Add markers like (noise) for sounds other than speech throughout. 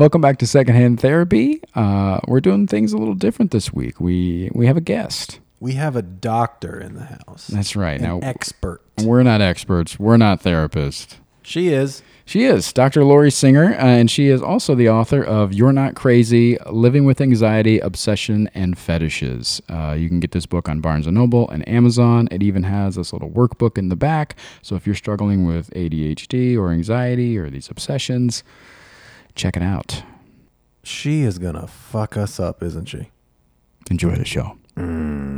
Welcome back to Secondhand Therapy. Uh, we're doing things a little different this week. We we have a guest. We have a doctor in the house. That's right. An now expert. we're not experts. We're not therapists. She is. She is Dr. Laurie Singer, uh, and she is also the author of "You're Not Crazy: Living with Anxiety, Obsession, and Fetishes." Uh, you can get this book on Barnes and Noble and Amazon. It even has this little workbook in the back. So if you're struggling with ADHD or anxiety or these obsessions, check it out. She is gonna fuck us up, isn't she? Enjoy the show. Um,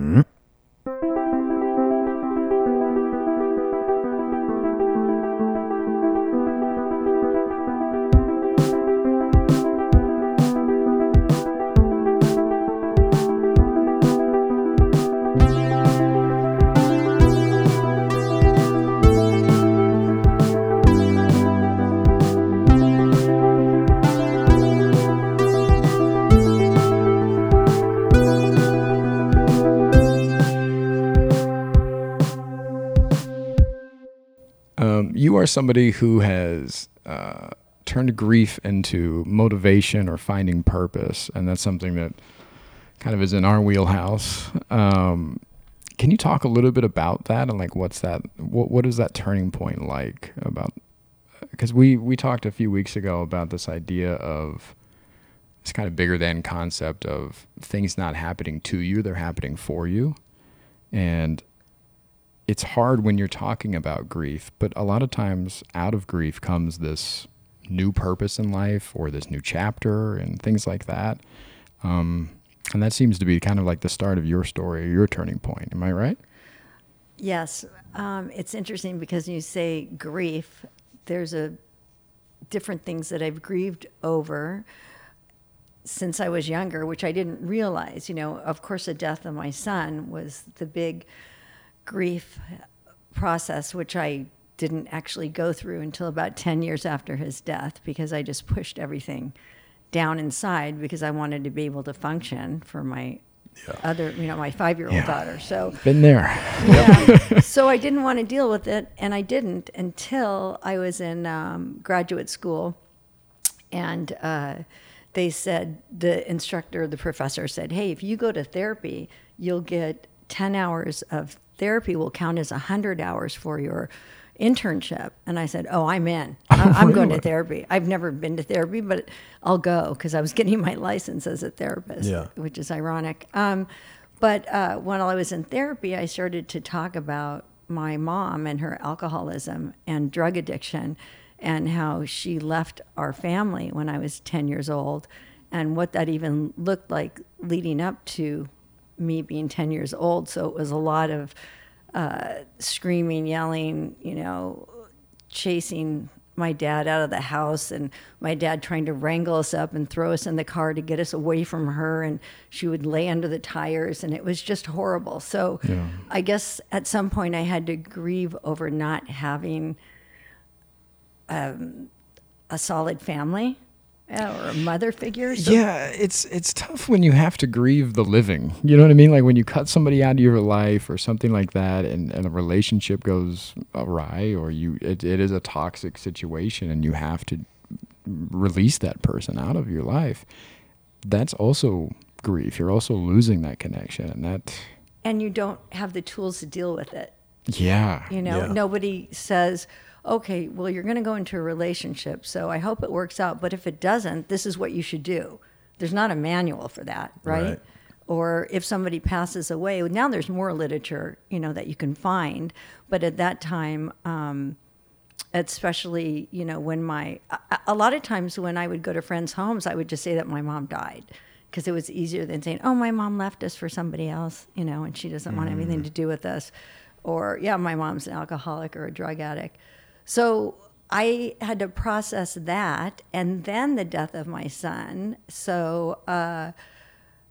somebody who has uh, turned grief into motivation or finding purpose, and that's something that kind of is in our wheelhouse. Um, can you talk a little bit about that and like what's that? What what is that turning point like about? Because we we talked a few weeks ago about this idea of this kind of bigger than concept of things not happening to you; they're happening for you, and it's hard when you're talking about grief, but a lot of times out of grief comes this new purpose in life or this new chapter and things like that. Um, and that seems to be kind of like the start of your story, your turning point. Am I right? Yes, um, it's interesting because you say grief. There's a different things that I've grieved over since I was younger, which I didn't realize. You know, of course, the death of my son was the big grief process, which I didn't actually go through until about 10 years after his death because I just pushed everything down inside because I wanted to be able to function for my other, you know, my five year old Yeah. daughter. So, Been there. yeah. (laughs) so I didn't want to deal with it, and I didn't until I was in um, graduate school, and uh, they said the instructor, the professor said, "Hey, if you go to therapy, you'll get ten hours of therapy. Will count as hundred hours for your." internship and i said oh i'm in I- (laughs) i'm going to therapy i've never been to therapy but i'll go because i was getting my license as a therapist Yeah. which is ironic. Um, but uh, when I was in therapy, I started to talk about my mom and her alcoholism and drug addiction and how she left our family when I was 10 years old and what that even looked like leading up to me being 10 years old. So it was a lot of uh, screaming, yelling, you know, chasing my dad out of the house and my dad trying to wrangle us up and throw us in the car to get us away from her and she would lay under the tires and it was just horrible so Yeah. i guess at some point i had to grieve over not having um, a solid family or a mother figure so Yeah, it's it's tough when you have to grieve the living. You know what I mean? Like when you cut somebody out of your life or something like that, and, and a relationship goes awry, or you it, it is a toxic situation, and you have to release that person out of your life. That's also grief. You're also losing that connection, and that and you don't have the tools to deal with it yeah, You know, Yeah. nobody says, okay, well, you're going to go into a relationship, so I hope it works out. But if it doesn't, this is what you should do. There's not a manual for that, right? Right. Or if somebody passes away, now there's more literature, you know, that you can find. But at that time, um, especially, you know, when my, a, a lot of times when I would go to friends' homes, I would just say that my mom died because it was easier than saying, oh, my mom left us for somebody else, you know, and she doesn't want anything to do with us. Or, yeah, my mom's an alcoholic or a drug addict. So I had to process that and then the death of my son. So uh,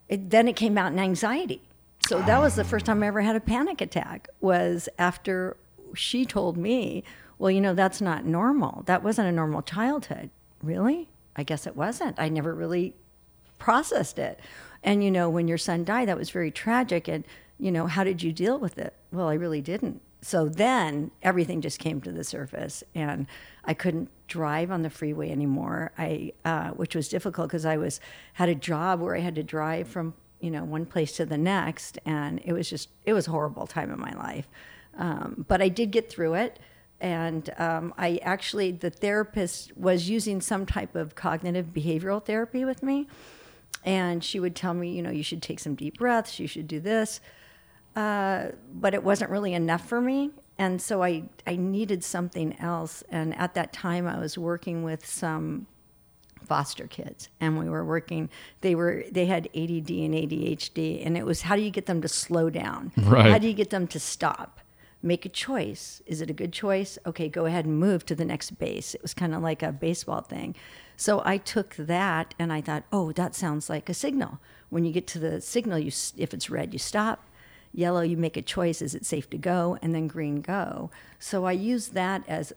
it, then it came out in anxiety. So that was the first time I ever had a panic attack was after she told me, well, you know, that's not normal. That wasn't a normal childhood. Really? I guess it wasn't. I never really processed it. And, you know, when your son died, that was very tragic. And, you know, how did you deal with it? Well, I really didn't. So then everything just came to the surface and I couldn't drive on the freeway anymore. I, uh, which was difficult because I was had a job where I had to drive from you know one place to the next, and it was just it was a horrible time in my life. Um, but I did get through it, and um, I actually the therapist was using some type of cognitive behavioral therapy with me, and she would tell me, you know, you should take some deep breaths, you should do this. Uh, but it wasn't really enough for me. And so I, I needed something else. And at that time, I was working with some foster kids. And we were working they were they had ADD and ADHD and it was how do you get them to slow down? Right. how do you get them to stop? Make a choice. Is it a good choice? Okay go ahead and move to the next base. It was kind of like a baseball thing. So I took that and I thought oh that sounds like a signal. When you get to the signal you if it's red you stop yellow you make a choice is it safe to go and then green go. So i use that as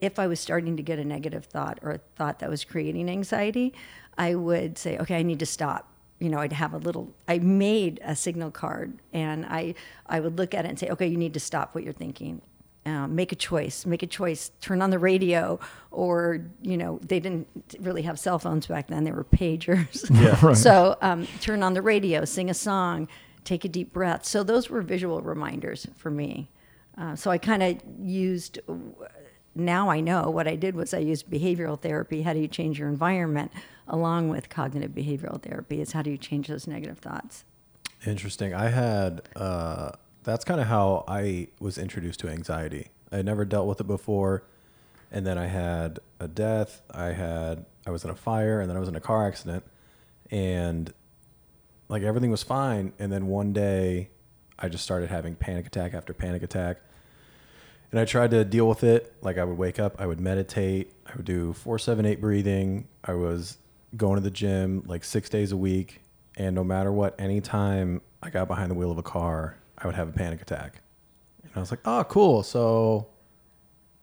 if i was starting to get a negative thought or a thought that was creating anxiety i would say okay i need to stop. You know i'd have a little i made a signal card and i i would look at it and say okay you need to stop what you're thinking. Uh, make a choice make a choice turn on the radio or you know they didn't really have cell phones back then they were pagers. Yeah. (laughs) so um, turn on the radio, sing a song, take a deep breath. So those were visual reminders for me. Uh, so I kind of used. Now I know what I did was I used behavioral therapy. How do you change your environment? Along with cognitive behavioral therapy, is how do you change those negative thoughts? Interesting. I had uh, that's kind of how I was introduced to anxiety. I never dealt with it before, and then I had a death. I had I was in a fire, and then I was in a car accident, and like everything was fine. And then one day, I just started having panic attack after panic attack, and I tried to deal with it. Like I would wake up, I would meditate, I would do four, seven, eight breathing. I was going to the gym like six days a week, and no matter what, anytime I got behind the wheel of a car, I would have a panic attack. And I was like, oh, cool. So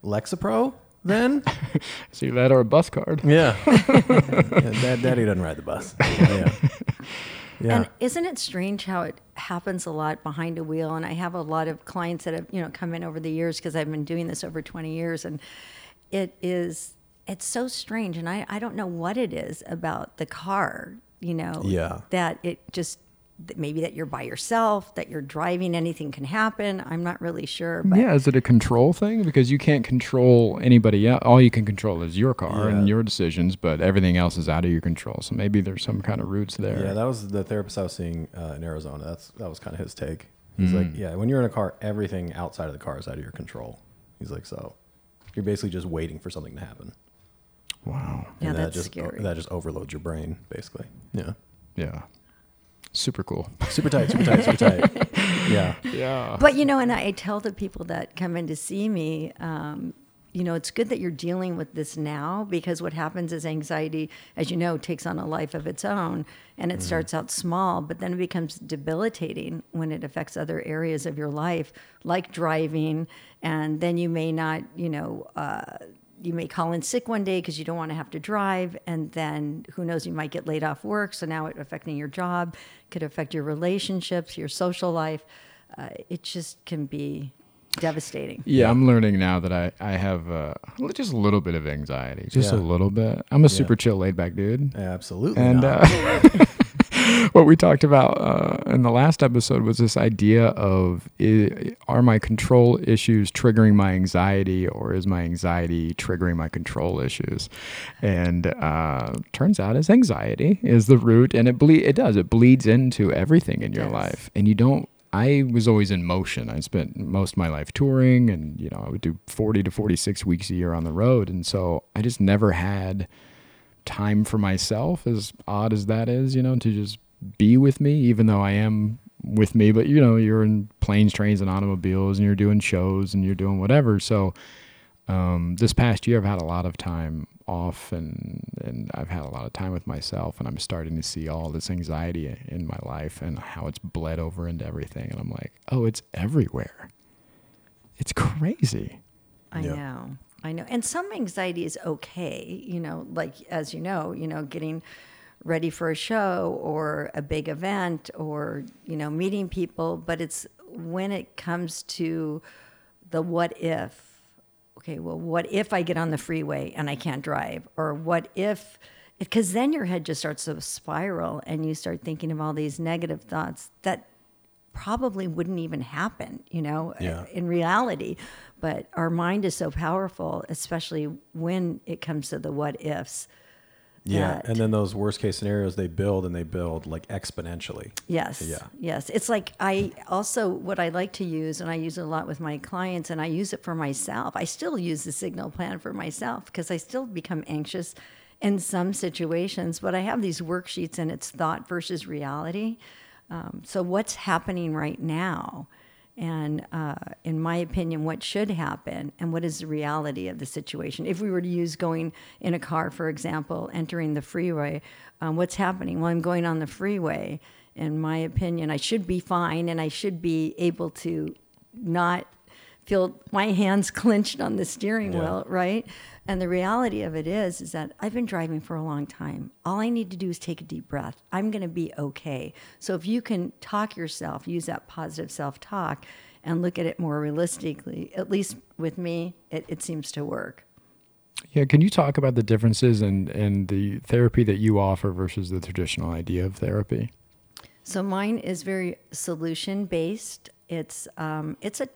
Lexapro then? See that or a bus card. yeah. (laughs) (laughs) yeah Dad, Daddy doesn't ride the bus. (laughs) Yeah. Yeah. And isn't it strange how it happens a lot behind a wheel? And I have a lot of clients that have, you know, come in over the years because I've been doing this over 20 years. And it is, it's so strange. And I, I don't know what it is about the car, you know, Yeah. that it just, maybe that you're by yourself, that you're driving, anything can happen. I'm not really sure. But Yeah, is it a control thing? Because you can't control anybody else. All you can control is your car and your decisions, but everything else is out of your control. So maybe there's some kind of roots there. Yeah, that was the therapist I was seeing uh, in Arizona. That's that was kind of his take. He's like, yeah, when you're in a car, everything outside of the car is out of your control. He's like, so you're basically just waiting for something to happen. wow. Yeah, and that that's just scary. that just overloads your brain, basically. Yeah, Yeah. Super cool. super tight, super tight, super tight. (laughs) Yeah, Yeah. But you know, and I tell the people that come in to see me, um, you know, it's good that you're dealing with this now because what happens is anxiety, as you know, takes on a life of its own, and it starts out small, but then it becomes debilitating when it affects other areas of your life, like driving, and then you may not, you know. Uh, you may call in sick one day because you don't want to have to drive and then who knows you might get laid off work so now it affecting your job could affect your relationships your social life uh, it just can be devastating Yeah, I'm learning now that I, I have uh, just a little bit of anxiety, just a little bit. I'm a super chill, laid back dude. absolutely. And not. uh, (laughs) (laughs) what we talked about uh, in the last episode was this idea of i- are my control issues triggering my anxiety or is my anxiety triggering my control issues? And uh, turns out it's anxiety is the root, and it ble- it does it bleeds into everything in your Yes. life, and you don't. I was always in motion. I spent most of my life touring, and you know I would do forty to forty six weeks a year on the road, and so I just never had time for myself, as odd as that is, you know, to just be with me, even though I am with me. But, you know, you're in planes, trains, and automobiles, and you're doing shows and you're doing whatever. So, um, this past year, I've had a lot of time off and, and I've had a lot of time with myself, and I'm starting to see all this anxiety in my life and how it's bled over into everything. And I'm like, oh, it's everywhere. It's crazy. I Yeah. know. I know. And some anxiety is okay, you know, like as you know, you know, getting ready for a show or a big event or, you know, meeting people, but it's when it comes to the what if okay, well, what if I get on the freeway and I can't drive? Or what if, because then your head just starts to spiral and you start thinking of all these negative thoughts that probably wouldn't even happen, you know, Yeah. in reality. But our mind is so powerful, especially when it comes to the what ifs. Yeah, and then those worst case scenarios they build and they build like exponentially. Yes. Yeah. Yes. It's like I also, what I like to use, and I use it a lot with my clients, and I use it for myself. I still use the signal plan for myself because I still become anxious in some situations, but I have these worksheets and it's thought versus reality. Um, so, what's happening right now? And uh, in my opinion, what should happen and what is the reality of the situation? If we were to use going in a car, for example, entering the freeway, um, what's happening? Well, I'm going on the freeway. In my opinion, I should be fine and I should be able to not feel my hands (laughs) clenched on the steering Yeah. wheel, right? And the reality of it is, is that I've been driving for a long time. All I need to do is take a deep breath. I'm going to be okay. So if you can talk yourself, use that positive self-talk, and look at it more realistically, at least with me, it, it seems to work. Yeah, can you talk about the differences in, in the therapy that you offer versus the traditional idea of therapy? So mine is very solution based. It's um, it's a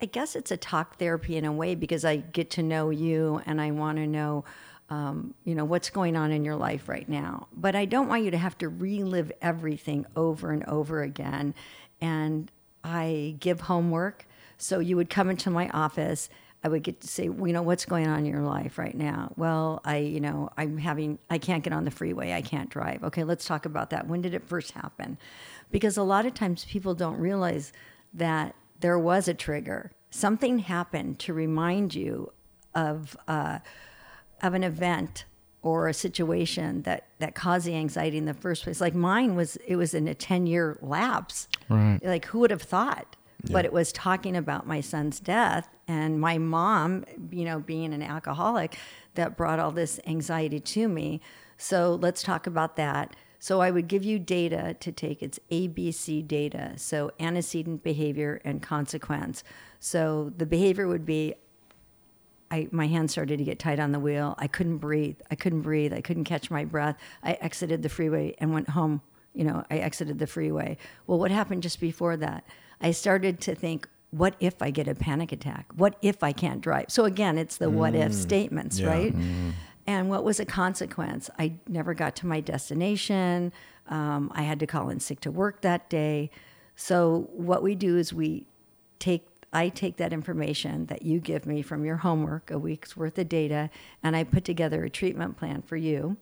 I guess it's a talk therapy in a way because I get to know you and I want to know um, you know what's going on in your life right now. But I don't want you to have to relive everything over and over again. And I give homework. So you would come into my office. I would get to say, you know, what's going on in your life right now? Well, I, you know, I'm having, I can't get on the freeway. I can't drive. Okay, let's talk about that. When did it first happen? Because a lot of times people don't realize that there was a trigger. Something happened to remind you of, uh, of an event or a situation that, that caused the anxiety in the first place. Like mine was, it was in a 10 year lapse. Right. Like who would have thought? But it was talking about my son's death and my mom, you know, being an alcoholic that brought all this anxiety to me. So let's talk about that. So I would give you data to take. It's ABC data. So antecedent behavior and consequence. So the behavior would be I, my hands started to get tight on the wheel. I couldn't breathe. I couldn't breathe. I couldn't catch my breath. I exited the freeway and went home. You know, I exited the freeway. Well, what happened just before that? I started to think, what if I get a panic attack? What if I can't drive? So again, it's the what if mm. statements, yeah. right? Mm-hmm. And what was a consequence? I never got to my destination. Um, I had to call in sick to work that day. So what we do is we take I take that information that you give me from your homework, a week's worth of data, and I put together a treatment plan for you.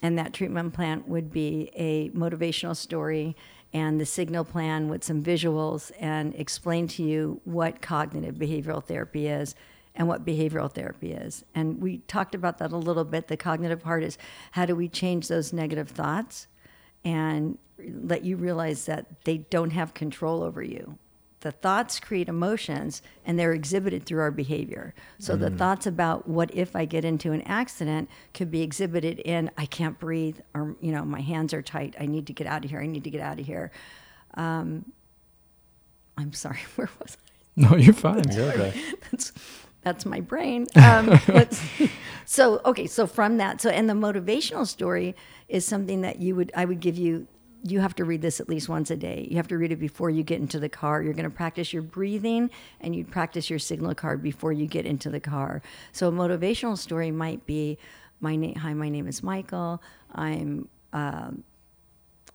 And that treatment plan would be a motivational story and the signal plan with some visuals and explain to you what cognitive behavioral therapy is and what behavioral therapy is. And we talked about that a little bit. The cognitive part is how do we change those negative thoughts and let you realize that they don't have control over you. The thoughts create emotions and they're exhibited through our behavior. So the thoughts about what if I get into an accident could be exhibited in I can't breathe or you know my hands are tight. I need to get out of here. I need to get out of here. Um, I'm sorry. (laughs) Where was I? No, you're fine. You're okay. (laughs) that's that's my brain. Um, (laughs) let's, so okay, so from that, so and the motivational story is something that you would I would give you. You have to read this at least once a day. You have to read it before you get into the car. You're going to practice your breathing and you'd practice your signal card before you get into the car. So a motivational story might be, my name. Hi, my name is Michael. I'm um,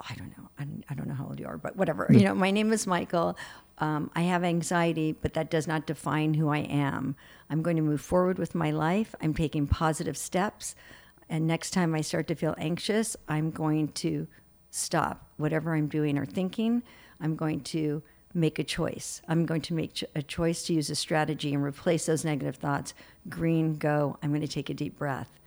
I don't know. I don't, I don't know how old you are, but whatever. You know, my name is Michael. Um, I have anxiety, but that does not define who I am. I'm going to move forward with my life. I'm taking positive steps. And next time I start to feel anxious, I'm going to stop whatever I'm doing or thinking. I'm going to make a choice. I'm going to make a choice to use a strategy and replace those negative thoughts. Green, go. I'm going to take a deep breath.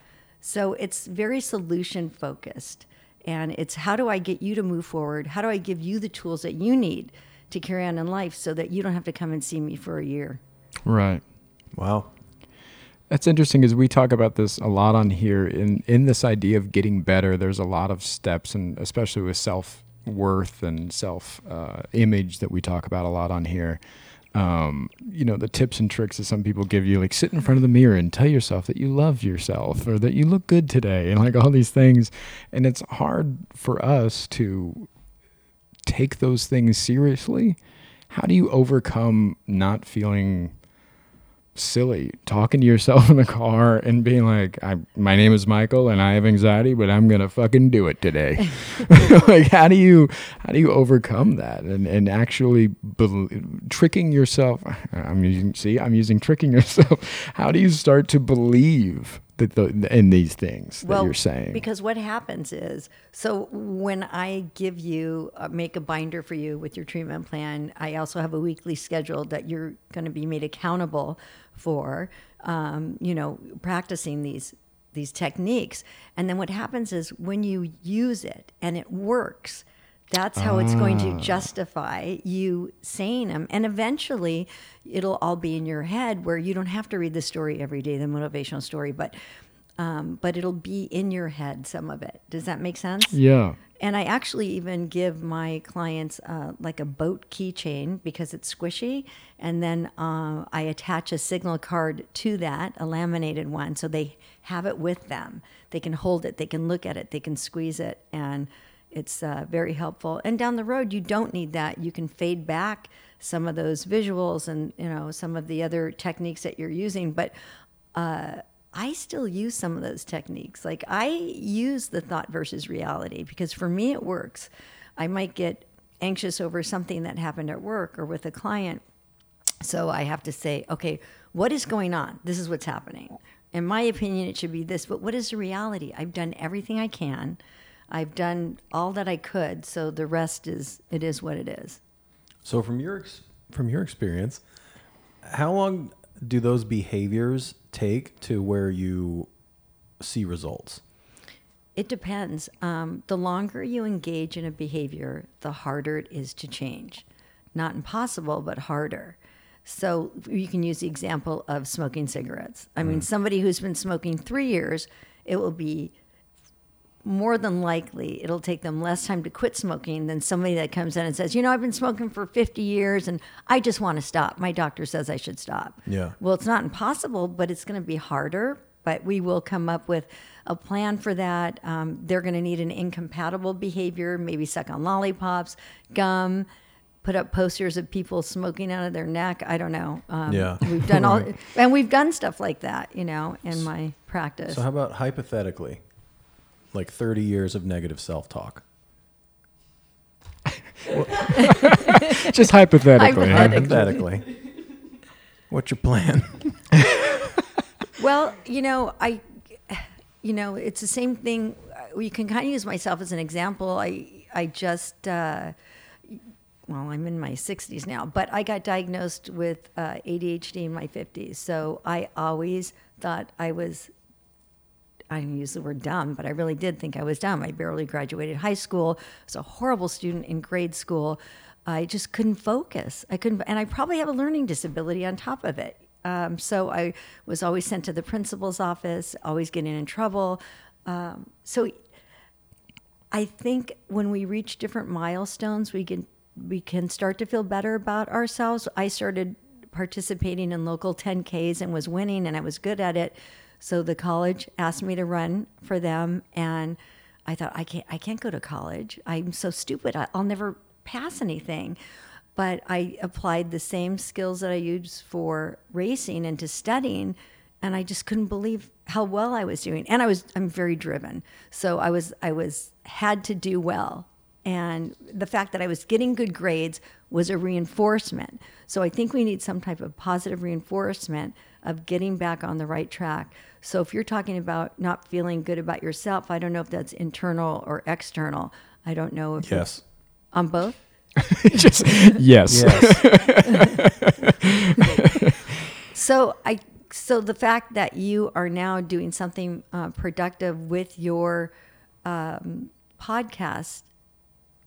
So it's very solution focused. And it's how do I get you to move forward? How do I give you the tools that you need to carry on in life so that you don't have to come and see me for a year? Right. Wow. That's interesting because we talk about this a lot on here in in this idea of getting better. There's a lot of steps, and especially with self worth and self uh, image that we talk about a lot on here. um, you know, the tips and tricks that some people give you, like sit in front of the mirror and tell yourself that you love yourself or that you look good today, and like all these things. And it's hard for us to take those things seriously. How do you overcome not feeling silly talking to yourself (laughs) in the car and being like I my name is Michael and I have anxiety but I'm to fucking do it today. (laughs) (laughs) like how do you how do you overcome that and and actually bel tricking yourself I'm using see I'm using tricking yourself. How do you start to believe that the, in these things that you're saying? Because what happens is, so when I give you, uh, make a binder for you with your treatment plan, I also have a weekly schedule that you're going to be made accountable for, um, you know, practicing these these techniques. And then what happens is when you use it and it works, that's how it's going to justify you saying them. And eventually it'll all be in your head where you don't have to read the story every day, the motivational story, but um, but it'll be in your head, some of it. Does that make sense? yeah. And I actually even give my clients uh, like a boat keychain because it's squishy. And then uh, I attach a signal card to that, a laminated one, so they have it with them. They can hold it, they can look at it, they can squeeze it, and it's uh, very helpful. And down the road, you don't need that. You can fade back some of those visuals and you know some of the other techniques that you're using, but I still use some of those techniques. Like I use the thought versus reality because for me it works. I might get anxious over something that happened at work or with a client. So I have to say, okay, what is going on? This is what's happening. In my opinion, it should be this, but what is the reality? I've done everything I can. I've done all that I could. So the rest is, it is what it is. So from your from your experience, how long do those behaviors take to where you see results? It depends. Um, the longer you engage in a behavior, the harder it is to change. Not impossible, but harder. So you can use the example of smoking cigarettes. I mean, somebody who's been smoking three years, it will be more than likely it'll take them less time to quit smoking than somebody that comes in and says, you know, I've been smoking for 50 years and I just want to stop. My doctor says I should stop. Yeah. Well, it's not impossible, but it's going to be harder. But we will come up with a plan for that. Um, they're going to need an incompatible behavior, maybe suck on lollipops, gum, put up posters of people smoking out of their neck. I don't know. Um, Yeah. (laughs) We've done all, (laughs) and we've done stuff like that, you know, in my practice. So how about hypothetically, like 30 years of negative self-talk? (laughs) Just hypothetically. Hypothetically. Hypothetically. What's your plan? (laughs) Well, you know, I, you know, it's the same thing. uh, You can kind of use myself as an example. I, I just, uh, well, I'm in my 60s now, but I got diagnosed with uh, ADHD in my 50s. So I always thought I was I didn't use the word dumb, but I really did think I was dumb. I barely graduated high school. I was a horrible student in grade school. I just couldn't focus. I couldn't, and I probably have a learning disability on top of it. Um, so I was always sent to the principal's office, always getting in trouble. Um, so I think when we reach different milestones, we can we can start to feel better about ourselves. I started participating in local 10Ks and was winning, and I was good at it. So the college asked me to run for them, and I thought I can't I can't go to college. I'm so stupid. I, I'll never pass anything. But I applied the same skills that I used for racing into studying, and I just couldn't believe how well I was doing. And I was I'm very driven, so I was I was had to do well. And the fact that I was getting good grades was a reinforcement. So I think we need some type of positive reinforcement of getting back on the right track. So if you're talking about not feeling good about yourself, I don't know if that's internal or external. I don't know if Yes. it's on both. (laughs) Just yes. Yes. (laughs) So I so the fact that you are now doing something uh, productive with your um, podcast,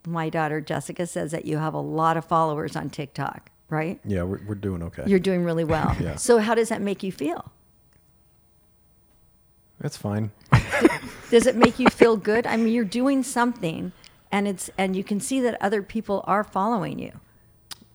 my daughter Jessica says that you have a lot of followers on TikTok, right? yeah, we're, we're doing okay. You're doing really well. (laughs) Yeah. So how does that make you feel? That's fine. (laughs) Does it make you feel good? I mean, you're doing something, and it's and you can see that other people are following you.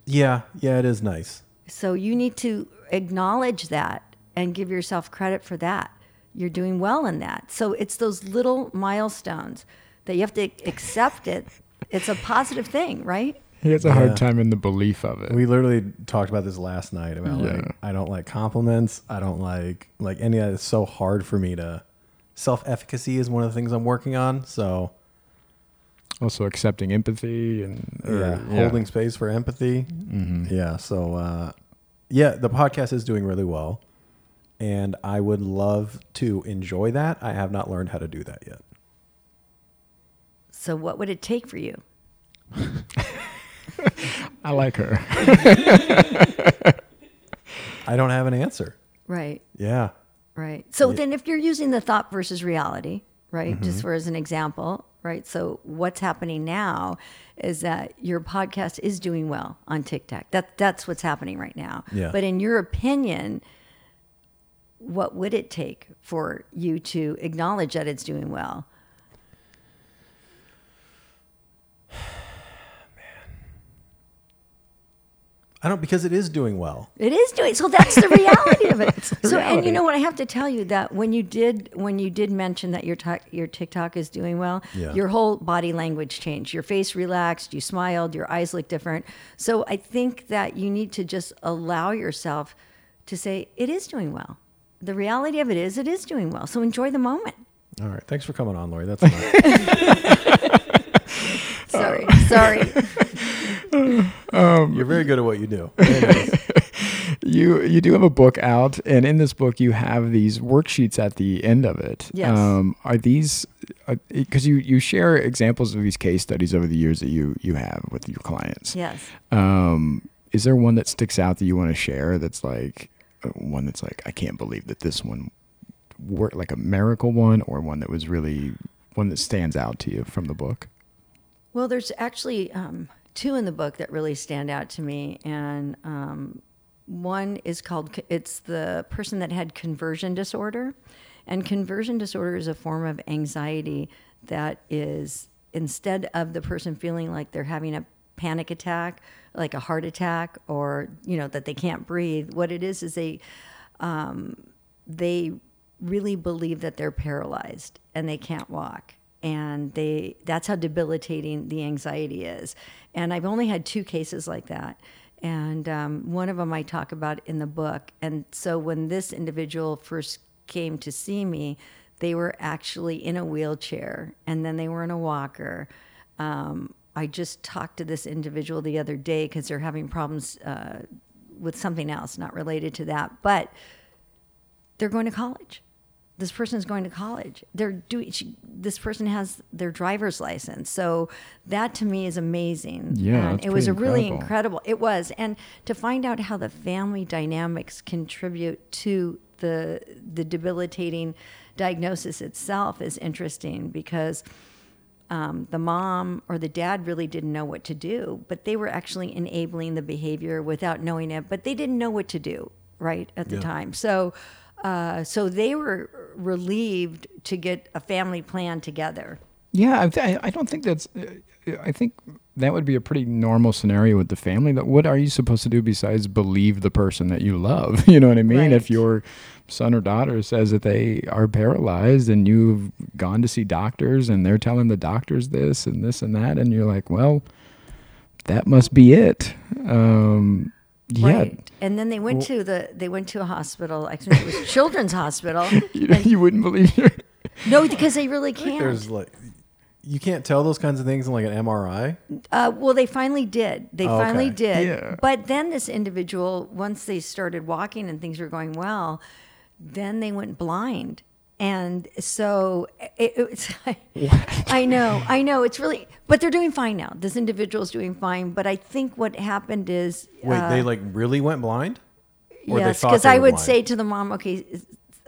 Yeah, yeah, it is nice. So you need to acknowledge that and give yourself credit for that. You're doing well in that. So it's those little milestones that you have to accept it. It's a positive thing, right? He has a Yeah. hard time in the belief of it. We literally talked about this last night about Yeah. like I don't like compliments. I don't like like any of it's so hard for me to self efficacy is one of the things I'm working on. So also accepting empathy and or- yeah, holding space for empathy. Mhm. Yeah. So uh, yeah, the podcast is doing really well, and I would love to enjoy that. I have not learned how to do that yet. So what would it take for you? (laughs) (laughs) I like her. (laughs) I don't have an answer. Right. Yeah. Right. So Yeah. then if you're using the thought versus reality, right, Mm-hmm. just for as an example, right? So what's happening now is that your podcast is doing well on TikTok. That that's what's happening right now. Yeah. But in your opinion, what would it take for you to acknowledge that it's doing well? I don't because it is doing well. It is doing so. That's the reality of it. (laughs) So, and you know what? I have to tell you that when you did when you did mention that your tic- your TikTok is doing well, Yeah. your whole body language changed. Your face relaxed. You smiled. Your eyes looked different. So, I think that you need to just allow yourself to say it is doing well. The reality of it is, it is doing well. So enjoy the moment. All right. Thanks for coming on, Laurie. That's (laughs) (laughs) sorry. Sorry, sorry. You're very good at what you do. (laughs) You you do have a book out, and in this book you have these worksheets at the end of it. Yes. Um, are these because you you share examples of these case studies over the years that you you have with your clients? Yes. Um, is there one that sticks out that you want to share? That's like uh, one that's like I can't believe that this one worked, like a miracle one, or one that was really one that stands out to you from the book. Well, there's actually um, two in the book that really stand out to me, and um, one is called it's the person that had conversion disorder, and conversion disorder is a form of anxiety that is instead of the person feeling like they're having a panic attack, like a heart attack, or you know that they can't breathe. What it is is they they really believe that they're paralyzed and they can't walk and they that's how debilitating the anxiety is. And i've only had two cases like that. And um, one of them i talk about in the book. And so when this individual first came to see me they were actually in a wheelchair and then they were in a walker. Um, i just talked to this individual the other day because they're having problems uh, with something else not related to that. But they're going to college. This person is going to college. They're doing. She, this person has their driver's license. So that to me is amazing. Yeah, and it was a pretty really incredible. incredible. It was, and to find out how the family dynamics contribute to the the debilitating diagnosis itself is interesting because um, the mom or the dad really didn't know what to do, but they were actually enabling the behavior without knowing it, but they didn't know what to do right at the Yeah. time. So, uh, so they were relieved to get a family plan together. Yeah, I, th- I don't think that's. uh, I think that would be a pretty normal scenario with the family. That what are you supposed to do besides believe the person that you love? (laughs) You know what I mean? Right. If your son or daughter says that they are paralyzed and you've gone to see doctors and they're telling the doctors this and this and that, and you're like, well, that must be it. Um, yeah, Right. And then they went to the they went to a hospital. I think it was Children's Hospital. (laughs) you, you wouldn't believe your. (laughs) No, because they really can't. there's like you can't tell those kinds of things in like an MRI. Uh, well, they finally did. They Oh, finally okay. did. Yeah. But then this individual, once they started walking and things were going well, then they went blind. And so it, it's, (laughs) I know, I know. It's really, but they're doing fine now. This individual's doing fine. But I think what happened is, Wait, uh, they like really went blind? Or yes, because I would blind? say to the mom, okay,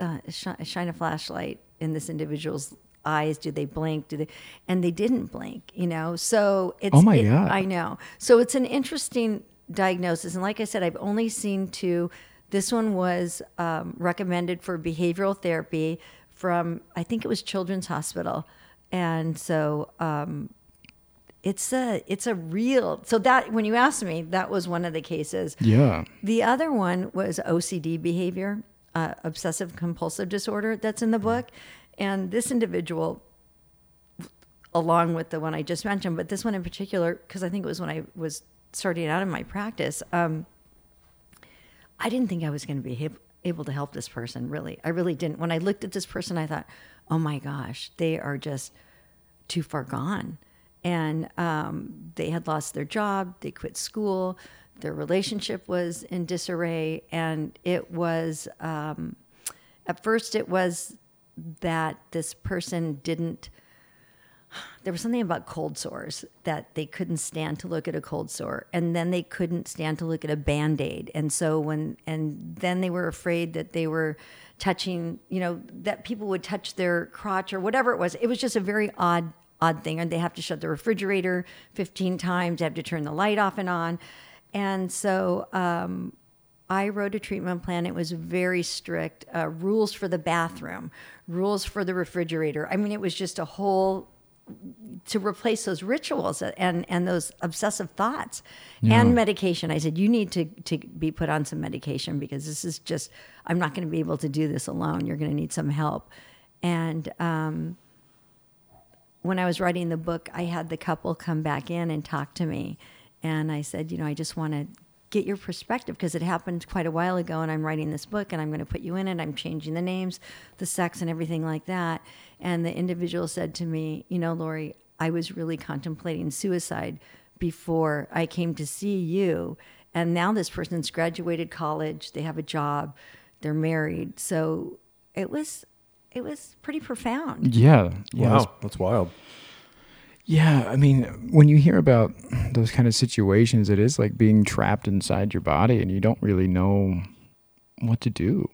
uh, shine, shine a flashlight in this individual's eyes. Do they blink? Do they? And they didn't blink. You know, so it's. Oh my it- God. I know. So it's an interesting diagnosis, and like I said, I've only seen two. This one was um, recommended for behavioral therapy from I think it was Children's Hospital, and so um, it's a it's a real. So that when you asked me, that was one of the cases. Yeah. The other one was OCD behavior, uh, obsessive compulsive disorder, that's in the book. And this individual, along with the one I just mentioned, but this one in particular, because I think it was when I was starting out in my practice, um, I didn't think I was going to be able, to help this person, really. I really didn't. When I looked at this person, I thought, oh my gosh, they are just too far gone. And um, they had lost their job, they quit school, their relationship was in disarray. And it was, um, at first, it was that this person didn't there was something about cold sores that they couldn't stand to look at a cold sore and then they couldn't stand to look at a band-aid and so when and then they were afraid that they were touching you know that people would touch their crotch or whatever it was it was just a very odd odd thing and they have to shut the refrigerator 15 times they have to turn the light off and on and so um, I wrote a treatment plan. It was very strict. Uh, rules for the bathroom, rules for the refrigerator. I mean, it was just a whole to replace those rituals and and those obsessive thoughts and medication. I said you need to to be put on some medication because this is just I'm not going to be able to do this alone. You're going to need some help. And um, when I was writing the book, I had the couple come back in and talk to me, and I said, you know, I just want to get your perspective because it happened quite a while ago and I'm writing this book and I'm going to put you in it. I'm changing the names, the sex, and everything like that. And the individual said to me, You know, Laurie, I was really contemplating suicide before I came to see you. And now this person's graduated college, they have a job, they're married. So it was. It was pretty profound. Yeah. yeah Wow, that's- that's wild. Yeah, I mean, when you hear about those kind of situations, it is like being trapped inside your body and you don't really know what to do.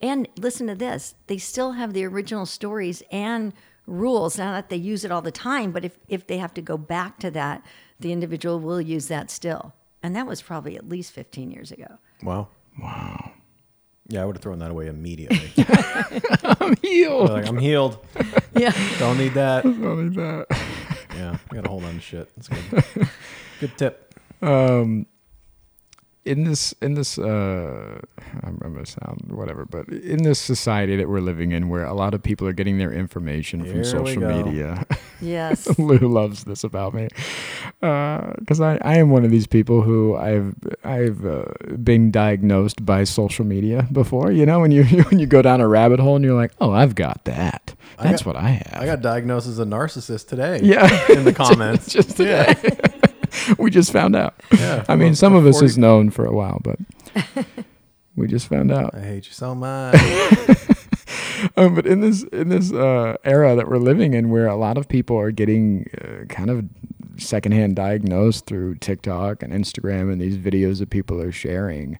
And listen to this they still have the original stories and rules. Now that they use it all the time, but if, if they have to go back to that, the individual will use that still. And that was probably at least 15 years ago. Wow. Wow. Yeah, I would have thrown that away immediately. (laughs) I'm healed. like, I'm healed. (laughs) Yeah. Don't need that. (laughs) Only that. Yeah, I gotta hold on to shit. That's good. good tip. Um, in this, in this, uh, I'm, I'm gonna sound whatever, but in this society that we're living in, where a lot of people are getting their information Here from social media, (laughs) Yes. Lou loves this about me because I, I am one of these people who I've I've uh, been diagnosed by social media before. You know, when you (laughs) when you go down a rabbit hole and you're like, oh, I've got that. I got- what I have. I got diagnosed as a narcissist today. yeah, In the (laughs) comments. just today. (laughs) we just found out. Yeah. I mean, some of us 40 is known for a while, but (laughs) we just found out. I hate you so much. (laughs) um, but in this in this uh, era that we're living in, where a lot of people are getting uh, kind of secondhand diagnosed through TikTok and Instagram and these videos that people are sharing,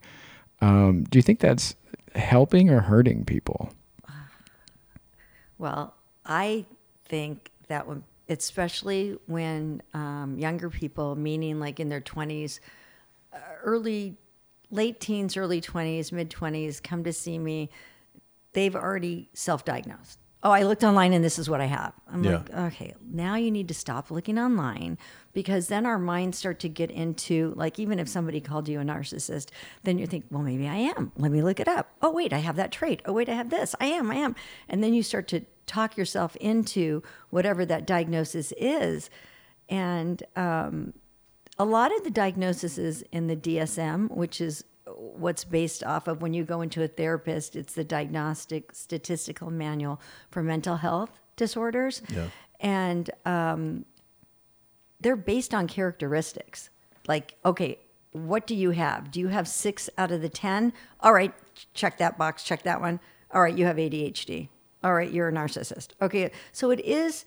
um, do you think that's helping or hurting people? Well, I think that when, especially when um, younger people, meaning like in their 20s, uh, early, late teens, early 20s, mid 20s, come to see me, they've already self diagnosed. Oh, I looked online and this is what I have. I'm Yeah. like, okay, now you need to stop looking online because then our minds start to get into like, even if somebody called you a narcissist, then you think, well, maybe I am. Let me look it up. Oh, wait, I have that trait. Oh, wait, I have this. I am, I am. And then you start to talk yourself into whatever that diagnosis is. And um, a lot of the diagnoses in the DSM, which is what's based off of when you go into a therapist, it's the Diagnostic Statistical Manual for Mental Health Disorders. Yeah. And um, they're based on characteristics. Like, okay, what do you have? Do you have six out of the 10? All right, check that box, check that one. All right, you have ADHD. All right, you're a narcissist. Okay, so it is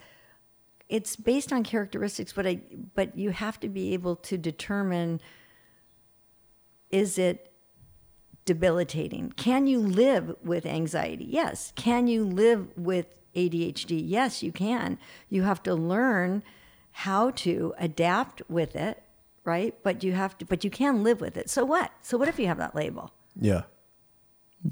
it's based on characteristics, but I but you have to be able to determine is it debilitating? Can you live with anxiety? Yes. Can you live with ADHD? Yes, you can. You have to learn how to adapt with it, right? But you have to but you can live with it. So what? So what if you have that label? yeah.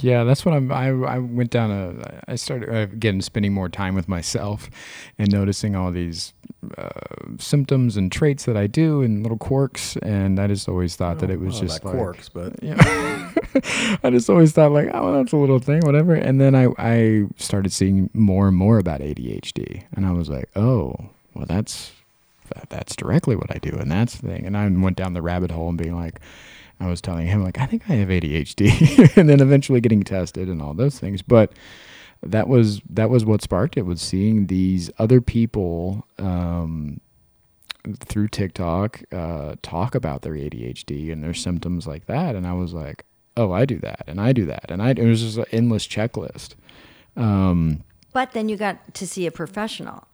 Yeah, that's what I'm. I I went down a. I started uh, again spending more time with myself, and noticing all these uh, symptoms and traits that I do and little quirks, and I just always thought that it was just like, quirks, but (laughs) yeah. (laughs) I just always thought like, oh, that's a little thing, whatever. And then I I started seeing more and more about ADHD, and I was like, oh, well, that's that, that's directly what I do, and that's the thing. And I went down the rabbit hole and being like, I was telling him like, I think I have ADHD, (laughs) and then eventually getting tested and all those things. But that was that was what sparked it was seeing these other people um, through TikTok uh, talk about their ADHD and their symptoms like that, and I was like, oh, I do that, and I do that, and I it was just an endless checklist. Um, But then you got to see a professional.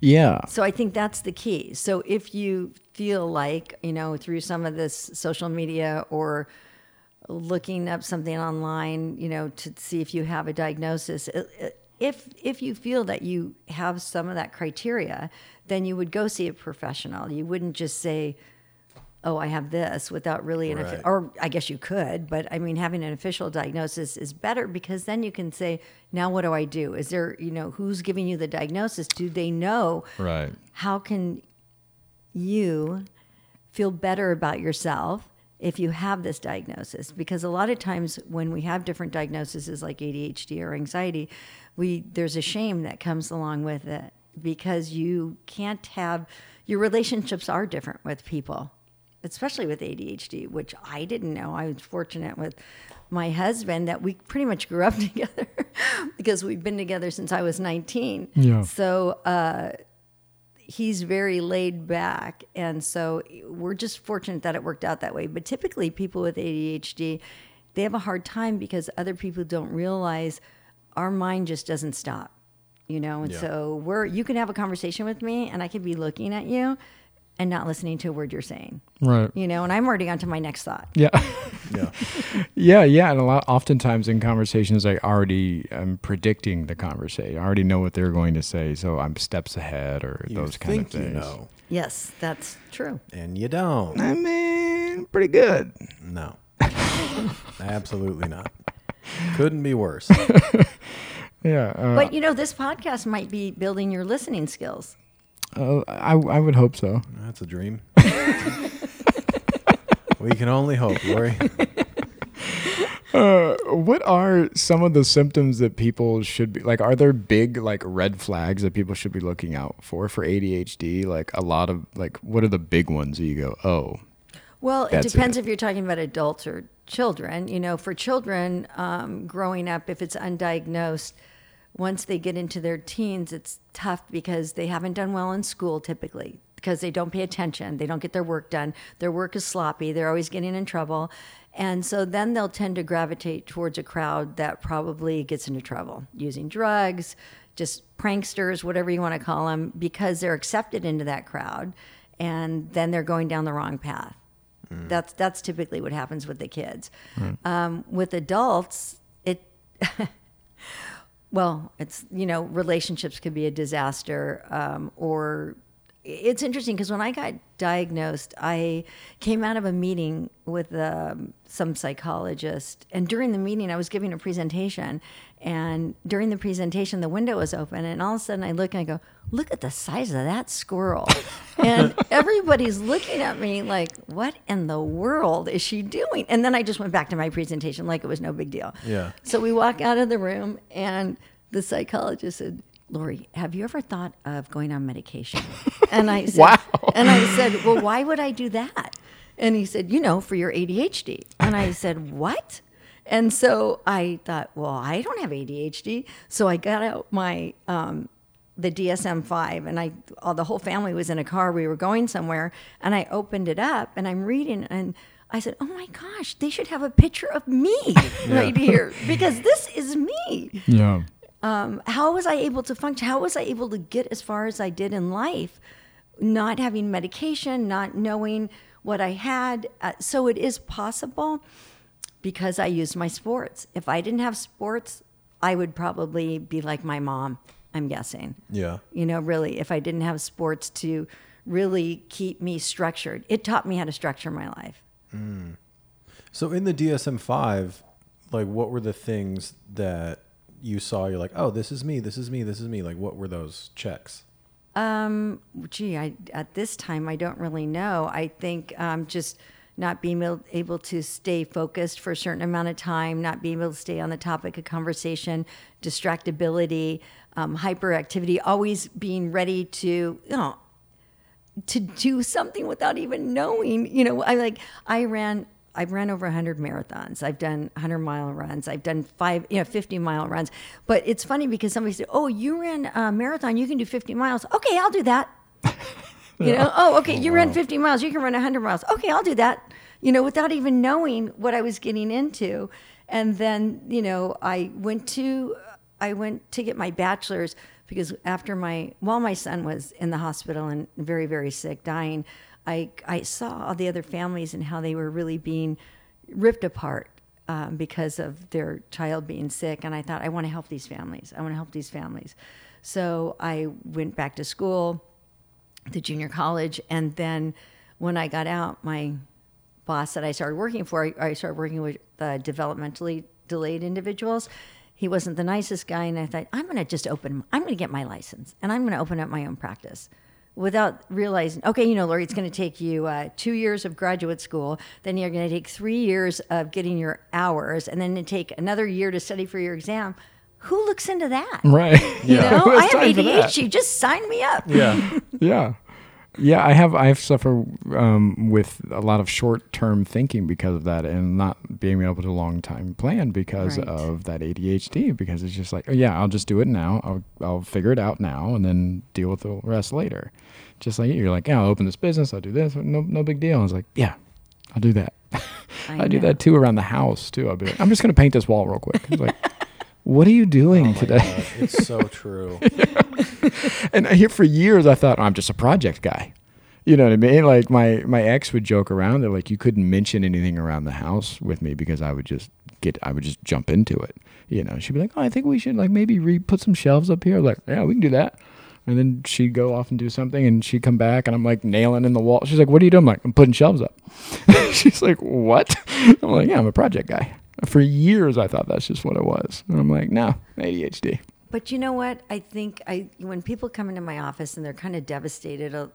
Yeah, So I think that's the key. So if you feel like, you know, through some of this social media or looking up something online, you know, to see if you have a diagnosis, if if you feel that you have some of that criteria, then you would go see a professional. You wouldn't just say, "Oh, I have this," without really an offi- Right. or I guess you could, but I mean, having an official diagnosis is better because then you can say, "Now, what do I do? Is there, you know, who's giving you the diagnosis? Do they know right. how can you feel better about yourself if you have this diagnosis because a lot of times when we have different diagnoses like ADHD or anxiety we there's a shame that comes along with it because you can't have your relationships are different with people especially with ADHD which I didn't know. I was fortunate with my husband that we pretty much grew up (laughs) together because we've been together since I was 19 Yeah. so uh he's very laid back. And so we're just fortunate that it worked out that way. But typically people with ADHD they have a hard time because other people don't realize our mind just doesn't stop you know? And Yeah. so we're you can have a conversation with me and I could be looking at you and not listening to a word you're saying Right. you know and I'm already on to my next thought Yeah. (laughs) yeah, Yeah, yeah, and a lot oftentimes in conversations I already am predicting the conversation. I already know what they're going to say, so I'm steps ahead or you those kind of things. you know, yes that's true and you don't. I mean, pretty good. No, (laughs) absolutely not. Couldn't be worse. (laughs) Yeah, uh, but you know this podcast might be building your listening skills uh, I I would hope so. That's a dream. we can only hope, Laurie. (laughs) Uh, what are some of the symptoms that people should be like? Are there big like red flags that people should be looking out for for ADHD? Like a lot of like, what are the big ones that you go, oh, Well, it depends it. if you're talking about adults or children. You know, for children um, growing up, if it's undiagnosed, once they get into their teens, it's tough because they haven't done well in school typically because they don't pay attention. They don't get their work done. Their work is sloppy. They're always getting in trouble. And so then they'll tend to gravitate towards a crowd that probably gets into trouble using drugs, just pranksters, whatever you want to call them, because they're accepted into that crowd. And then they're going down the wrong path. That's that's typically what happens with the kids. Um, with adults, it (laughs) well, it's you know relationships could be a disaster, um, or it's interesting because when I got diagnosed, I came out of a meeting with um, some psychologist, and during the meeting, I was giving a presentation, and during the presentation, the window was open, and all of a sudden, I look and I go, "Look at the size of that squirrel," (laughs) and everybody's looking at me like, "What in the world is she doing?" And then I just went back to my presentation like it was no big deal. Yeah. So we walk out of the room, and the psychologist said, Laurie, have you ever thought of going on medication? (laughs) And I said, Wow. And I said, Well, why would I do that? And he said, You know, for your ADHD. And I said, What? And so I thought, Well, I don't have ADHD. So I got out my um, the DSM five, and I all the whole family was in a car. We were going somewhere, and I opened it up, and I'm reading, and I said, "Oh my gosh, they should have a picture of me (laughs) (laughs) right here because this is me." yeah, Um, how was I able to function? How was I able to get as far as I did in life, not having medication, not knowing what I had? Uh, so it is possible because I used my sports. If I didn't have sports, I would probably be like my mom. I'm guessing Yeah. you know, really, if I didn't have sports to really keep me structured. It taught me how to structure my life. So in the DSM five, like what were the things that you saw? You're like, oh, this is me, this is me, this is me. Like what were those checks? Um, gee, I at this time I don't really know. I think um, just not being able, to stay focused for a certain amount of time, not being able to stay on the topic of conversation, distractibility, um, hyperactivity, always being ready to you know to do something without even knowing. You know, I like I ran I've ran over 100 marathons. I've done 100 mile runs. I've done five, you know, 50 mile runs. But it's funny because somebody said, "Oh, you ran a marathon. You can do 50 miles." Okay, I'll do that. (laughs) You know, oh, okay, you ran 50 miles. You can run 100 miles. Okay, I'll do that. You know, without even knowing what I was getting into. And then, you know, I went to I went to get my bachelor's because after my while my son was in the hospital and very very sick, dying, I I saw all the other families and how they were really being ripped apart um, because of their child being sick, and I thought I want to help these families. I want to help these families. So I went back to school, the junior college, and then when I got out, my boss that I started working for, I, started working with uh, developmentally delayed individuals. He wasn't the nicest guy, and I thought I'm going to just open. I'm going to get my license, and I'm going to open up my own practice without realizing, okay, you know, Laurie, it's going to take you uh, two years of graduate school, then you're going to take three years of getting your hours, and then to take another year to study for your exam. Who looks into that? Right. (laughs) You Yeah. know, I have time for? ADHD. Just sign me up. Yeah. (laughs) yeah yeah i have i've suffered um, with a lot of short-term thinking because of that and not being able to long time plan because Right. of that adhd because it's just like oh yeah i'll just do it now I'll, I'll figure it out now and then deal with the rest later just like you. you're like yeah i'll open this business i'll do this no, no big deal i was like yeah i'll do that (laughs) I i, do that too around the house too i'll be like i'm just going to paint this wall real quick It's like what are you doing Oh today God, it's so (laughs) true. (laughs) and here for years I thought "Oh, I'm just a project guy. You know what I mean? Like my my ex would joke around that like you couldn't mention anything around the house with me because I would just get I would just jump into it. You know, she'd be like, "Oh, I think we should like maybe re put some shelves up here." Like, yeah, we can do that. And then she'd go off and do something, and she'd come back, and I'm like nailing in the wall. She's like, "What are you doing?" I'm like, "I'm putting shelves up." (laughs) She's like, "What?" I'm like, "Yeah, I'm a project guy." For years, I thought that's just what it was, and I'm like, "No, ADHD." But you know what? I think I when people come into my office and they're kind of devastated, a,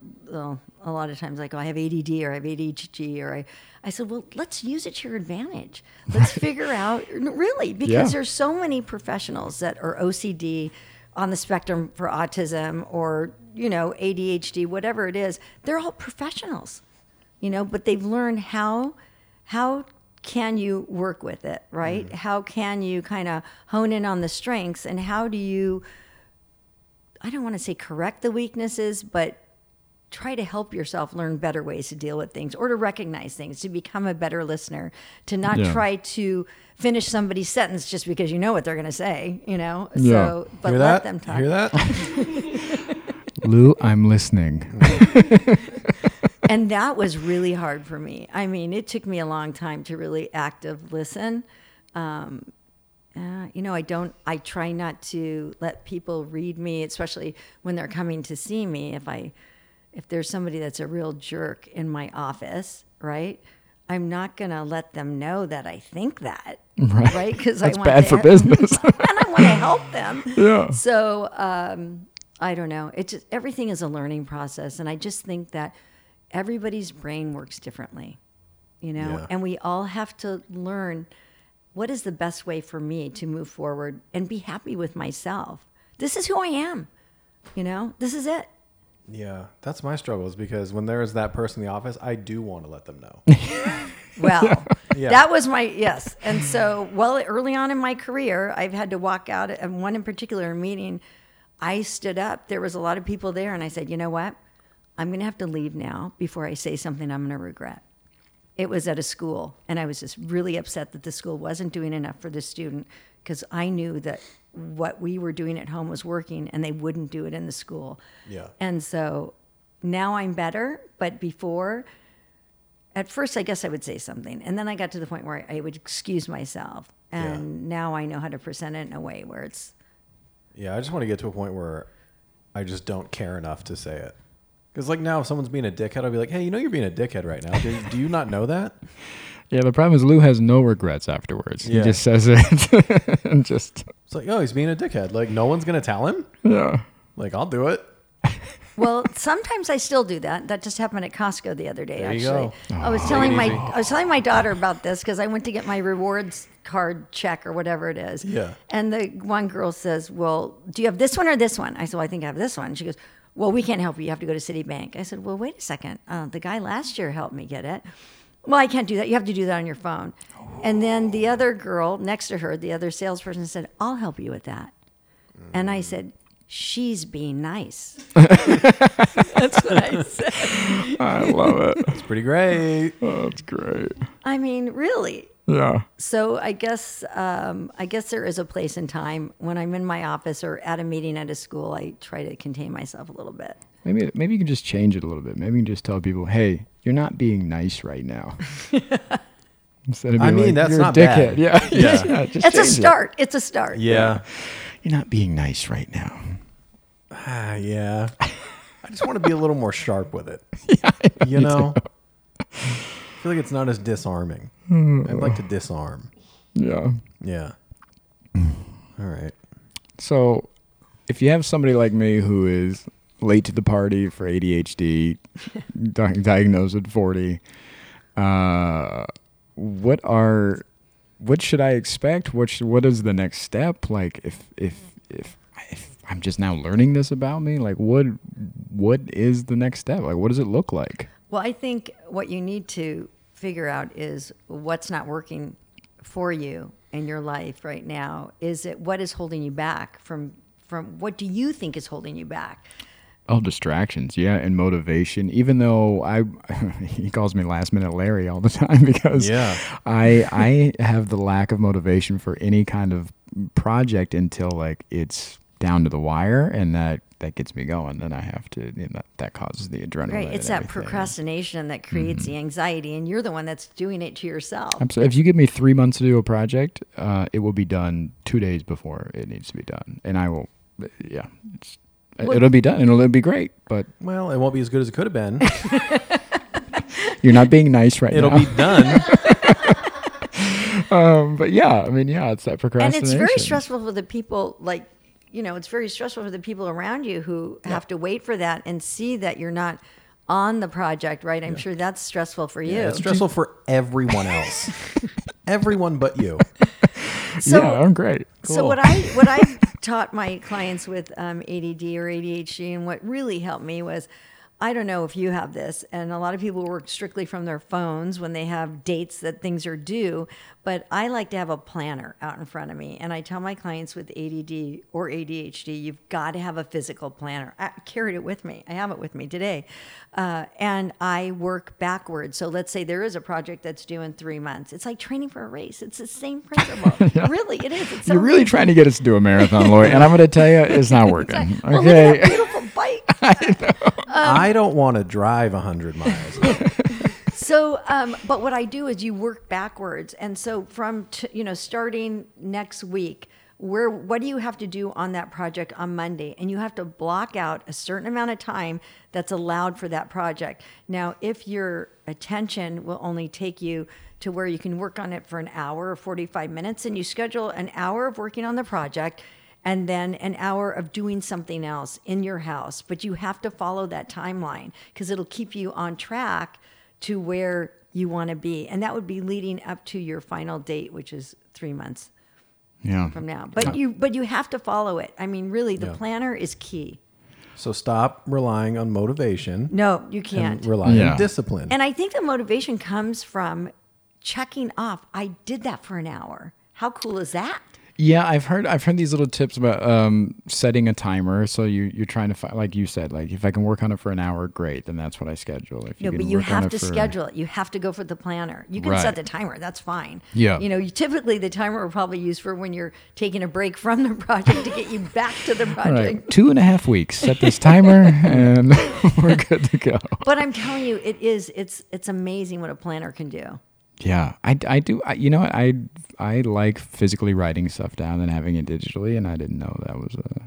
a lot of times like, oh, I have ADD or I have ADHD or I, I said, well, let's use it to your advantage. Let's (laughs) figure out really because Yeah. there's so many professionals that are OCD on the spectrum for autism or you know ADHD, whatever it is. They're all professionals, you know, but they've learned how how can you work with it, right? Mm-hmm. How can you kind of hone in on the strengths and how do you I don't want to say correct the weaknesses, but try to help yourself learn better ways to deal with things or to recognize things, to become a better listener, to not Yeah. try to finish somebody's sentence just because you know what they're going to say, you know? Yeah. So, but Hear let that? them talk. Hear that? (laughs) Lou, I'm listening. (laughs) and that was really hard for me. I mean, it took me a long time to really active listen. Um, uh, you know, I don't. I try not to let people read me, especially when they're coming to see me. If I, if there's somebody that's a real jerk in my office, right? I'm not gonna let them know that I think that, Right. right? Because That's I want bad to for business. (laughs) and I want to help them. Yeah. So um, I don't know. It just everything is a learning process, and I just think that everybody's brain works differently, you know, Yeah. and we all have to learn what is the best way for me to move forward and be happy with myself. This is who I am, you know. This is it. Yeah, that's my struggles because when there is that person in the office, I do want to let them know. (laughs) Well, (laughs) Yeah. that was my yes. And so, well, early on in my career, I've had to walk out at one in particular meeting. I stood up. There was a lot of people there, and I said, "You know what? I'm going to have to leave now before I say something I'm going to regret." It was at a school, and I was just really upset that the school wasn't doing enough for the student because I knew that what we were doing at home was working, and they wouldn't do it in the school. Yeah. And so now I'm better, but before, at first, I guess I would say something. And then I got to the point where I would excuse myself. And now I know how to present it in a way where it's, Yeah, I just want to get to a point where I just don't care enough to say it. Because like now, if someone's being a dickhead, I'll be like, "Hey, you know you're being a dickhead right now. Do, do you not know that?" (laughs) Yeah, the problem is Lou has no regrets afterwards. He just says it (laughs) and just It's like, "Oh, he's being a dickhead. Like no one's gonna tell him. yeah. Like I'll do it." (laughs) Well, sometimes I still do that. That just happened at Costco the other day. There you actually, go. I was Oh. telling Take my it easy. I was telling my daughter about this because I went to get my rewards card check or whatever it is. Yeah. And the one girl says, "Well, do you have this one or this one?" I said, well, "I think I have this one." She goes, "Well, we can't help you. You have to go to Citibank." I said, "Well, wait a second. Uh, the guy last year helped me get it." Well, I can't do that. You have to do that on your phone. And then the other girl next to her, the other salesperson said, "I'll help you with that." And I said, "She's being nice." (laughs) That's what I said. I love it. It's pretty great. Oh, that's great. I mean, really. Yeah. So I guess um, I guess there is a place and time when I'm in my office or at a meeting at a school. I try to contain myself a little bit. Maybe maybe you can just change it a little bit. Maybe you can just tell people, "Hey, you're not being nice right now." (laughs) Instead of I being mean, like, that's "You're a not dickhead." bad. (laughs) Yeah. Yeah. (laughs) yeah just It's a change it. start. It's a start. Yeah. You're not being nice right now. Ah, yeah. I just want to be a little more sharp with it. Yeah, you know? I feel like it's not as disarming. I'd like to disarm. Yeah. Yeah. All right. So, if you have somebody like me who is late to the party for ADHD, (laughs) di- diagnosed at 40, uh, what are what should I expect? What sh- what is the next step? Like if if if if I'm just now learning this about me, like what what is the next step? Like what does it look like? Well, I think what you need to figure out is what's not working for you in your life right now. Is it what is holding you back from from what do you think is holding you back? Oh, distractions, yeah, and motivation. Even though I, (laughs) he calls me last minute Larry all the (laughs) time because Yeah. I I have the lack of motivation for any kind of project until like it's down to the wire, and that that gets me going. Then I have to, you know, that, that causes the adrenaline. Right. It's that everything. procrastination that creates the anxiety, and you're the one that's doing it to yourself. Absolutely. If you give me three months to do a project, uh, it will be done two days before it needs to be done, and I will. Yeah, it's, Well- it'll be done, and it'll be great. But Well, it won't be as good as it could have been. (laughs) you're not being nice right It'll now. be done. (laughs) Um, but yeah, I mean, yeah, it's that procrastination and procrastination. it's very stressful for the people like you know it's very stressful for the people around you who have to wait for that and see that you're not on the project right i'm sure that's stressful for you Yeah, it's stressful for everyone else. (laughs) everyone but you. so yeah, I'm great. so what i what i've taught my clients with um, add or adhd and what really helped me was I don't know if you have this, and a lot of people work strictly from their phones when they have dates that things are due. But I like to have a planner out in front of me, and I tell my clients with ADD or ADHD, you've got to have a physical planner. I carried it with me. I have it with me today, uh, and I work backwards. So let's say there is a project that's due in three months. It's like training for a race. It's the same (laughs) principle. Really, it is. So You're really trying to get us to do a marathon, Laurie, and I'm going to tell you, it's not (laughs) working. Well, that Okay. Beautiful bike. (laughs) I don't want to drive 100 miles. (laughs) So, um, but what I do is you work backwards, and so from t- you know starting next week, where what do you have to do on that project on Monday, and you have to block out a certain amount of time that's allowed for that project. Now, if your attention will only take you to where you can work on it for an hour or forty five minutes, and you schedule an hour of working on the project and then an hour of doing something else in your house. But you have to follow that timeline because it'll keep you on track to where you want to be. And that would be leading up to your final date, which is three months Yeah. from now. But you but you have to follow it. I mean, really, the planner is key. So stop relying on motivation No, you can't. rely Yeah. on discipline. And I think the motivation comes from checking off. I did that for an hour. How cool is that? Yeah, I've heard I've heard these little tips about um, setting a timer. So you you're trying to find, like you said, like if I can work on it for an hour, great. Then that's what I schedule. If No, can but you have to for- schedule it. You have to go for the planner. You can Right. set the timer. That's fine. Yeah. You know, you typically the timer will probably use for when you're taking a break from the (laughs) project to get you back to the project. right, two and a half weeks. Set this timer, and (laughs) we're good to go. But I'm telling you, it is. It's it's amazing what a planner can do. Yeah, I, I do. I, you know what? I I like physically writing stuff down and having it digitally, and I didn't know that was a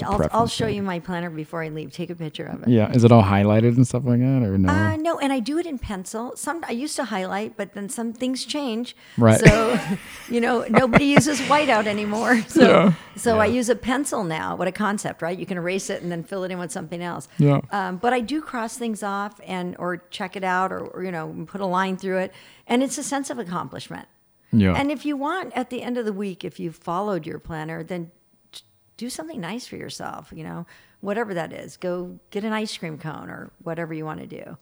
That's I'll, I'll show thing. you my planner before I leave. Take a picture of it. Yeah, is it all highlighted and stuff like that, or no? Uh, no, and I do it in pencil. Some I used to highlight, but then some things change. Right. So, (laughs) you know, nobody uses whiteout anymore. (laughs) So, Yeah. so I use a pencil now. What a concept, right? You can erase it and then fill it in with something else. Yeah. Um, but I do cross things off and or check it out or, or you know put a line through it, and it's a sense of accomplishment. yeah, And if you want, at the end of the week, if you've followed your planner, then do something nice for yourself, you know, whatever that is. Go get an ice cream cone or whatever you want to do.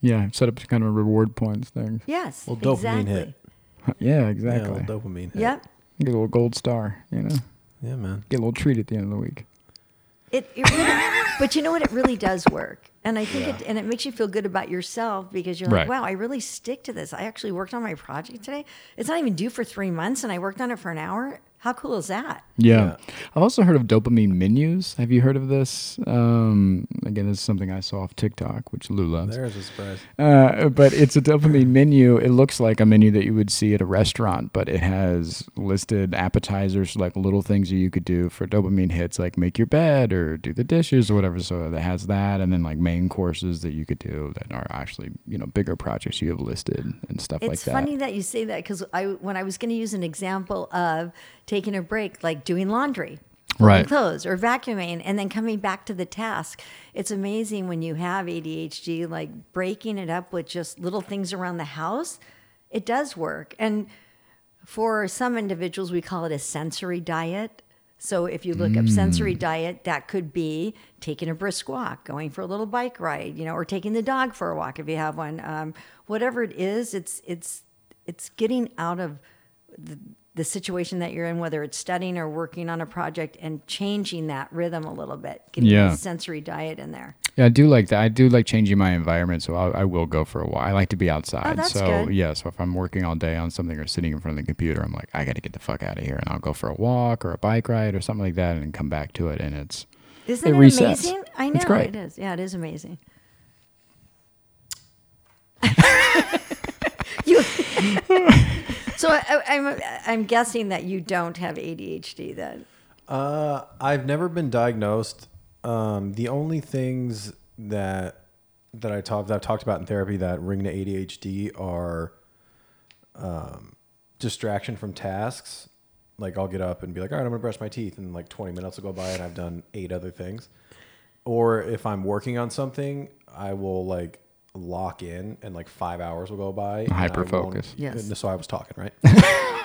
yeah. Set up kind of a reward points thing. Yes. Well, dopamine exactly. hit. (laughs) Yeah, Yeah, exactly. a little dopamine. hit. Yep. Get a little gold star, you know. Yeah, man. Get a little treat at the end of the week. It, it really, (laughs) but you know what? It really does work, and I think it and it makes you feel good about yourself because you're like, Right. wow, I really stick to this. I actually worked on my project today. It's not even due for three months, and I worked on it for an hour. How cool is that? Yeah. I've also heard of dopamine menus. Have you heard of this? Um, again, this is something I saw off TikTok, which Lou loves. There's a surprise. Uh, but it's a dopamine menu. It looks like a menu that you would see at a restaurant, but it has listed appetizers, like little things that you could do for dopamine hits, like make your bed or do the dishes or whatever. So it has that, and then like main courses that you could do that are actually you know bigger projects you have listed and stuff like that. It's funny that you say that because I when I was going to use an example of taking a break, like doing laundry, Right. clothes, or vacuuming, and then coming back to the task. It's amazing when you have ADHD, like breaking it up with just little things around the house. It does work, and for some individuals, we call it a sensory diet. So if you look up sensory diet, that could be taking a brisk walk, going for a little bike ride, you know, or taking the dog for a walk if you have one. Um, whatever it is, it's it's it's getting out of the, the situation that you're in, whether it's studying or working on a project, and changing that rhythm a little bit, getting Yeah. a sensory diet in there. Yeah, I do like that. I do like changing my environment, so I, I will go for a walk. I like to be outside. Oh, that's so good. yeah, so if I'm working all day on something or sitting in front of the computer, I'm like, I got to get the fuck out of here, and I'll go for a walk or a bike ride or something like that, and come back to it, and it's Isn't It it, resets. amazing? I know It's great. it is. Yeah, it is amazing. (laughs) (laughs) you. So I, I'm I'm guessing that you don't have ADHD then. Uh, I've never been diagnosed. Um, the only things that that I talked that I've talked about in therapy that ring to ADHD are um, distraction from tasks. Like I'll get up and be like, all right, I'm gonna brush my teeth, and like 20 minutes will go by, and I've done eight other things. Or if I'm working on something, I will like lock in, and like five hours will go by. and I won't- Hyper-focus. Yes. So I was talking right. (laughs)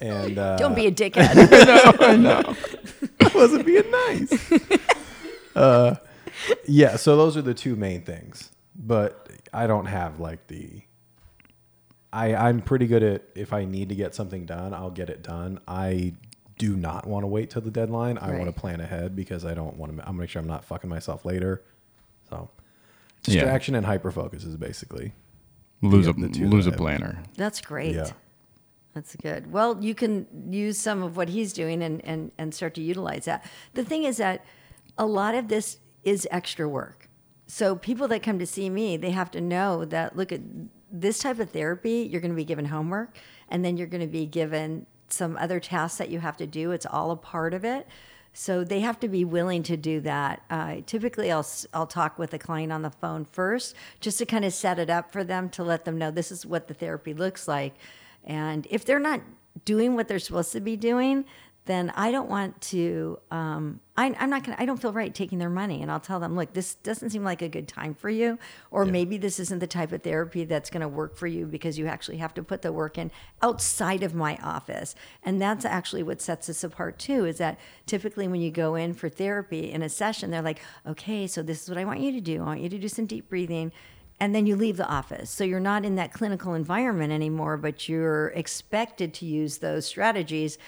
and uh, Don't be a dickhead. (laughs) (laughs) No, I wasn't being nice. uh, yeah, so those are the two main things. But I don't have like the. I I'm pretty good at if I need to get something done, I'll get it done. I do not want to wait till the deadline. I want to plan ahead because I don't want to. I'm gonna make sure I'm not fucking myself later. So Yeah. distraction and hyper focus is basically. lose a lose a planner. That's great. Yeah. That's good. Well, you can use some of what he's doing and, and, and start to utilize that. The thing is that a lot of this is extra work. So people that come to see me, they have to know that look at this type of therapy, you're going to be given homework and then you're going to be given some other tasks that you have to do. It's all a part of it. So they have to be willing to do that. Uh, typically, I'll I'll talk with the client on the phone first, just to kind of set it up for them to let them know this is what the therapy looks like. And if they're not doing what they're supposed to be doing, then I don't want to. Um, I, I'm not gonna. I don't feel right taking their money, and I'll tell them, look, this doesn't seem like a good time for you, or maybe this isn't the type of therapy that's going to work for you because you actually have to put the work in outside of my office, and that's actually what sets us apart too. Is that typically when you go in for therapy in a session, they're like, okay, so this is what I want you to do. I want you to do some deep breathing and then you leave the office. So you're not in that clinical environment anymore, but you're expected to use those strategies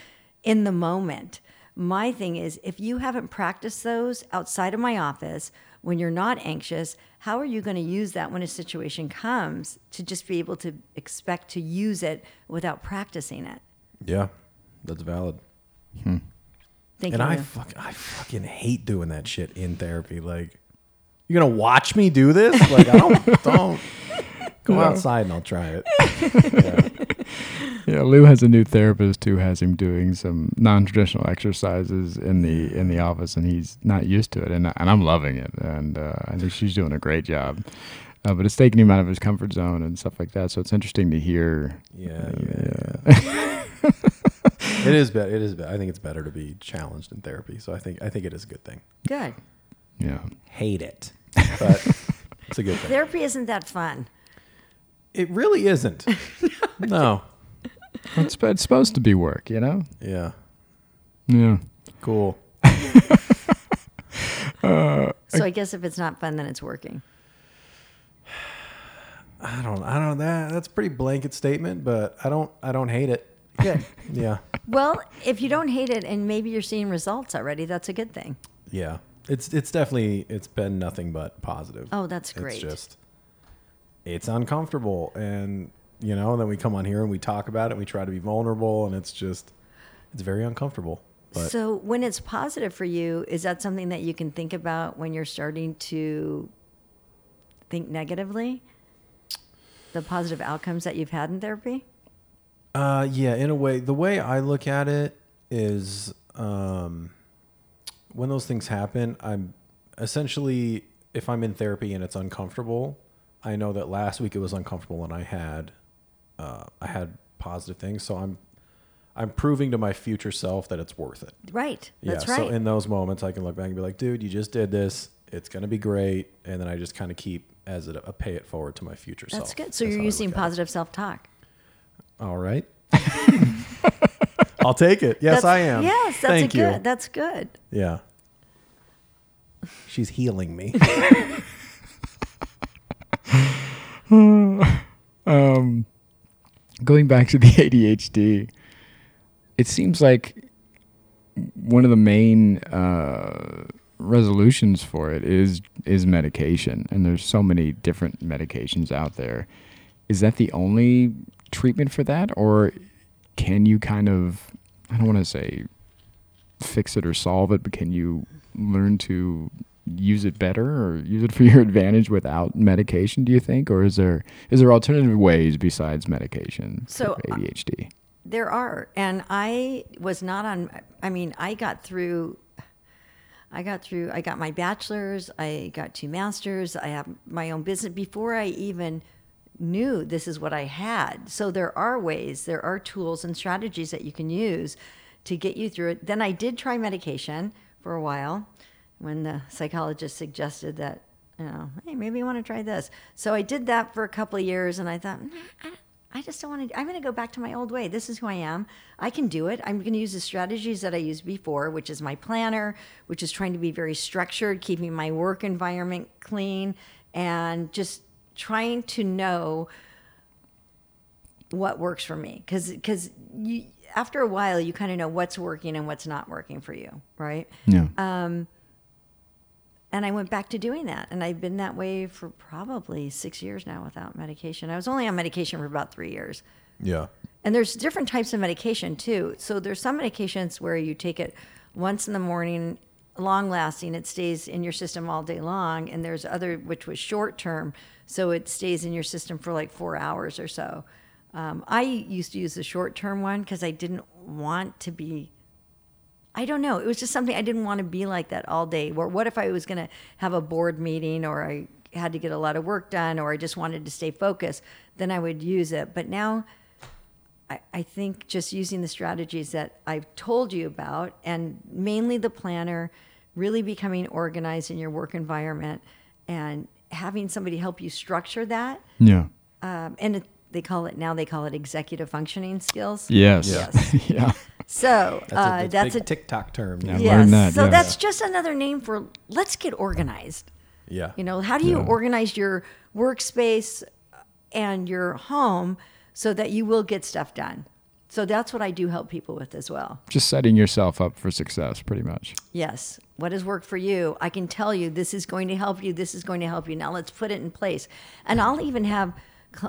in the moment. My thing is, if you haven't practiced those outside of my office when you're not anxious, how are you going to use that when a situation comes to just be able to expect to use it without practicing it? Yeah, that's valid. Hmm. Thank and you. I fuck, I fucking hate doing that shit in therapy. Like, you're gonna watch me do this? Like, I don't (laughs) don't go outside and I'll try it. (laughs) Yeah. Yeah, Lou has a new therapist who has him doing some non-traditional exercises in the in the office, and he's not used to it, and and I'm loving it, and uh, I think she's doing a great job. Uh, but it's taking him out of his comfort zone and stuff like that. So it's interesting to hear. Yeah, uh, yeah, yeah. (laughs) it is better. It is. Be- I think it's better to be challenged in therapy. So I think I think it is a good thing. Good. yeah. Hate it, but (laughs) it's a good thing. Therapy isn't that fun. It really isn't. (laughs) no. It's, it's supposed to be work, you know. Yeah. Yeah. Cool. (laughs) Uh, so I guess if it's not fun, then it's working. (sighs) I don't. I don't. That that's a pretty blanket statement, but I don't. I don't hate it. Good. (laughs) Yeah. well, if you don't hate it and maybe you're seeing results already, that's a good thing. Yeah. It's it's definitely it's been nothing but positive. Oh, that's great. It's just it's uncomfortable and you know, and then we come on here and we talk about it and we try to be vulnerable and it's just it's very uncomfortable. But so when it's positive for you, is that something that you can think about when you're starting to think negatively? The positive outcomes that you've had in therapy? Uh, yeah, in a way, the way I look at it is um, when those things happen, I'm essentially, if I'm in therapy and it's uncomfortable, I know that last week it was uncomfortable and I had, uh, I had positive things. So I'm, I'm proving to my future self that it's worth it. Right. That's yeah. right. So in those moments, I can look back and be like, dude, you just did this. It's going to be great. And then I just kind of keep as a, a pay it forward to my future self. That's good. So That's you're using look at it. positive self talk. All right. (laughs) I'll take it. Yes, I am. Yes, that's Thank a you. good. That's good. Yeah. She's healing me. (laughs) Um, going back to the (laughs) ADHD, it seems like one of the main uh, resolutions for it is is medication, and there's so many different medications out there. Is that the only treatment for that, or can you kind of I don't want to say fix it or solve it, but can you learn to use it better or use it (laughs) for your advantage without medication do you think or is there is there alternative ways besides medication So, for uh, ADHD There are, and I was not on. I mean, I got through. I got through. I got my bachelor's. I got two masters. I have my own business before I even knew this is what I had. So there are ways, there are tools and strategies that you can use to get you through it. Then I did try medication for a while when the psychologist suggested that, you know, hey, maybe you want to try this. So I did that for a couple of years and I thought, mm, nah, I just don't want to. I'm going to go back to my old way. This is who I am. I can do it. I'm going to use the strategies that I used before, which is my planner, which is trying to be very structured, keeping my work environment clean, and just trying to know what works for me because because you after a while you kind of know what's working and what's not working for you right yeah um, and i went back to doing that and i've been that way for probably six years now without medication i was only on medication for about three years yeah. and there's different types of medication too. So there's some medications where you take it once in the morning, long lasting, it stays in your system all day long. And there's other which was short term, so it stays in your system for like four hours or so. Um, I used to use the short term one because I didn't want to be. I don't know. It was just something I didn't want to be like that all day. Or what if I was going to have a board meeting or I had to get a lot of work done or I just wanted to stay focused? Then I would use it. But now I, I think just using the strategies that I've told you about, and mainly the planner, really becoming organized in your work environment, and having somebody help you structure that. yeah Um, and it, they call it now they call it executive functioning skills. yes Yes. (laughs) yeah So That's uh, a, that's that's big a TikTok term. Yeah. yes. that, so yeah. that's just another name for let's get organized. Yeah. You know, how do you Yeah. organize your workspace and your home so that you will get stuff done? So that's what I do help people with as well. just setting yourself up for success pretty much Yes. What has worked for you? I can tell you this is going to help you. This is going to help you. Now let's put it in place. And I'll even have,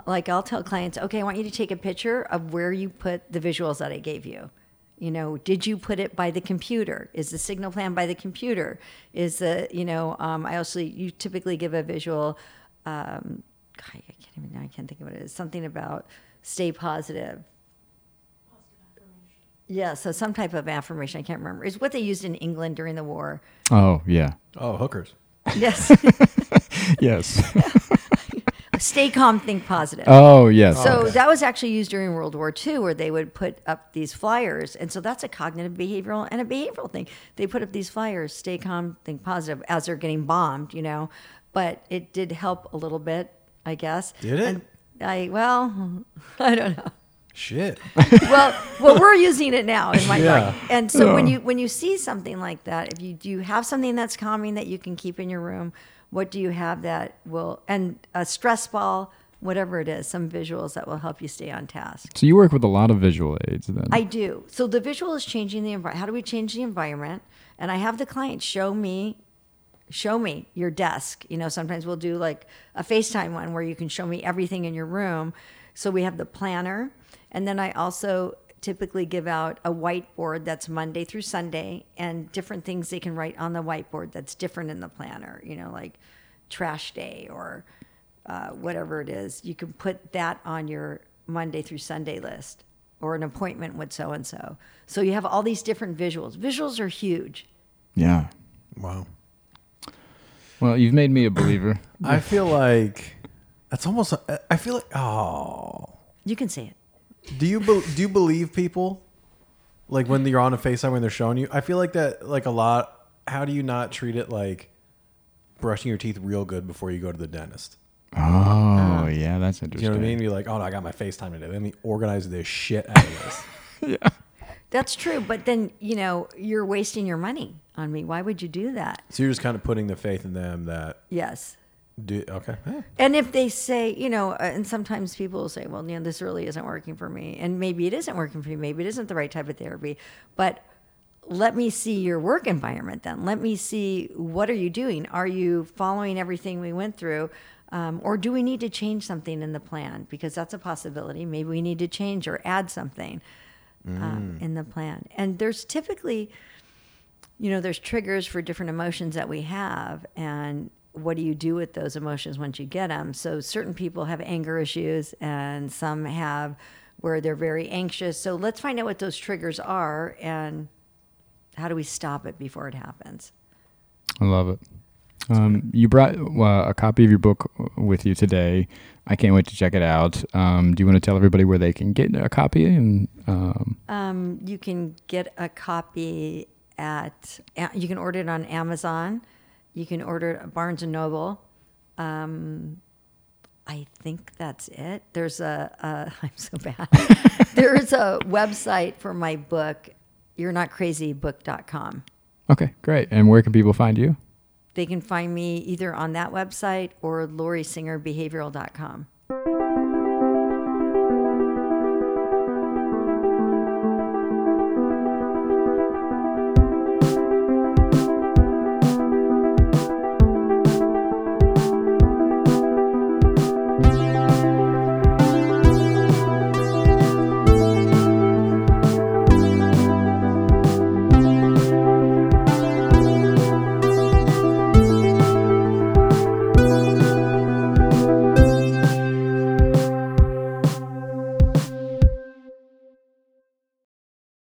like, I'll tell clients, okay, I want you to take a picture of where you put the visuals that I gave you. You know, did you put it by the computer? Is the signal plan by the computer? Is the, you know, um, I also, you typically give a visual, um, God, I can't even, I can't think of what it is, something about stay positive Yeah, so some type of affirmation. I can't remember. is what they used in England during the war. Oh yeah, Oh, hookers. Yes. (laughs) yes. (laughs) Stay calm, think positive. oh yes. So Okay. that was actually used during World War II, where they would put up these flyers, and so that's a cognitive behavioral and a behavioral thing. They put up these flyers, stay calm, think positive, as they're getting bombed, you know. But it did help a little bit, I guess. Did it? And I well, (laughs) I don't know. Shit. (laughs) well, well, we're using it now in my Yeah. life. And so when you when you see something like that, if you do you have something that's calming that you can keep in your room, what do you have that will and a stress ball, whatever it is, some visuals that will help you stay on task. so you work with a lot of visual aids then. I do. So the visual is changing the environment. How do we change the environment? And I have the client show me show me your desk. You know, sometimes we'll do like a FaceTime one where you can show me everything in your room. So we have the planner. And then I also typically give out a whiteboard that's Monday through Sunday and different things they can write on the whiteboard that's different in the planner, you know, like trash day or uh, whatever it is. You can put that on your Monday through Sunday list or an appointment with so and so. So you have all these different visuals. Visuals are huge. yeah. Wow. Well, you've made me a believer. I feel like that's almost. I feel like. Oh. You can say it. Do you be, do you believe people? Like when you're on a FaceTime when they're showing you, I feel like that. Like a lot. How do you not treat it like brushing your teeth real good before you go to the dentist? Oh, uh, yeah, that's Do interesting. you know what I mean? You're like, oh, no, I got my FaceTime today. Let me organize this shit out of this. (laughs) yeah. That's true, but then you know you're wasting your money on me. Why would you do that? so you're just kind of putting the faith in them that Yes. Do. Okay. Yeah. And if they say, you know, uh, and sometimes people will say, well, you know, this really isn't working for me. And maybe it isn't working for you. Maybe it isn't the right type of therapy. But let me see your work environment then. Let me see what are you doing? Are you following everything we went through? Um, or do we need to change something in the plan? Because that's a possibility. Maybe we need to change or add something um, in the plan. And there's typically, you know, there's triggers for different emotions that we have, and what do you do with those emotions once you get them? So certain people have anger issues, and some have where they're very anxious. So let's find out what those triggers are, and how do we stop it before it happens? I love it. Um, you brought uh, a copy of your book with you today. I can't wait to check it out. Um, do you want to tell everybody where they can get a copy? And um, Um, you can get a copy at. You can order it on Amazon. You can order it at Barnes and Noble. Um, I think that's it. There's a. a (laughs) I'm so bad. there is a website for my book. You're not crazybook.com. okay, great. And where can people find you? They can find me either on that website or LaurieSingerBehavioral.com.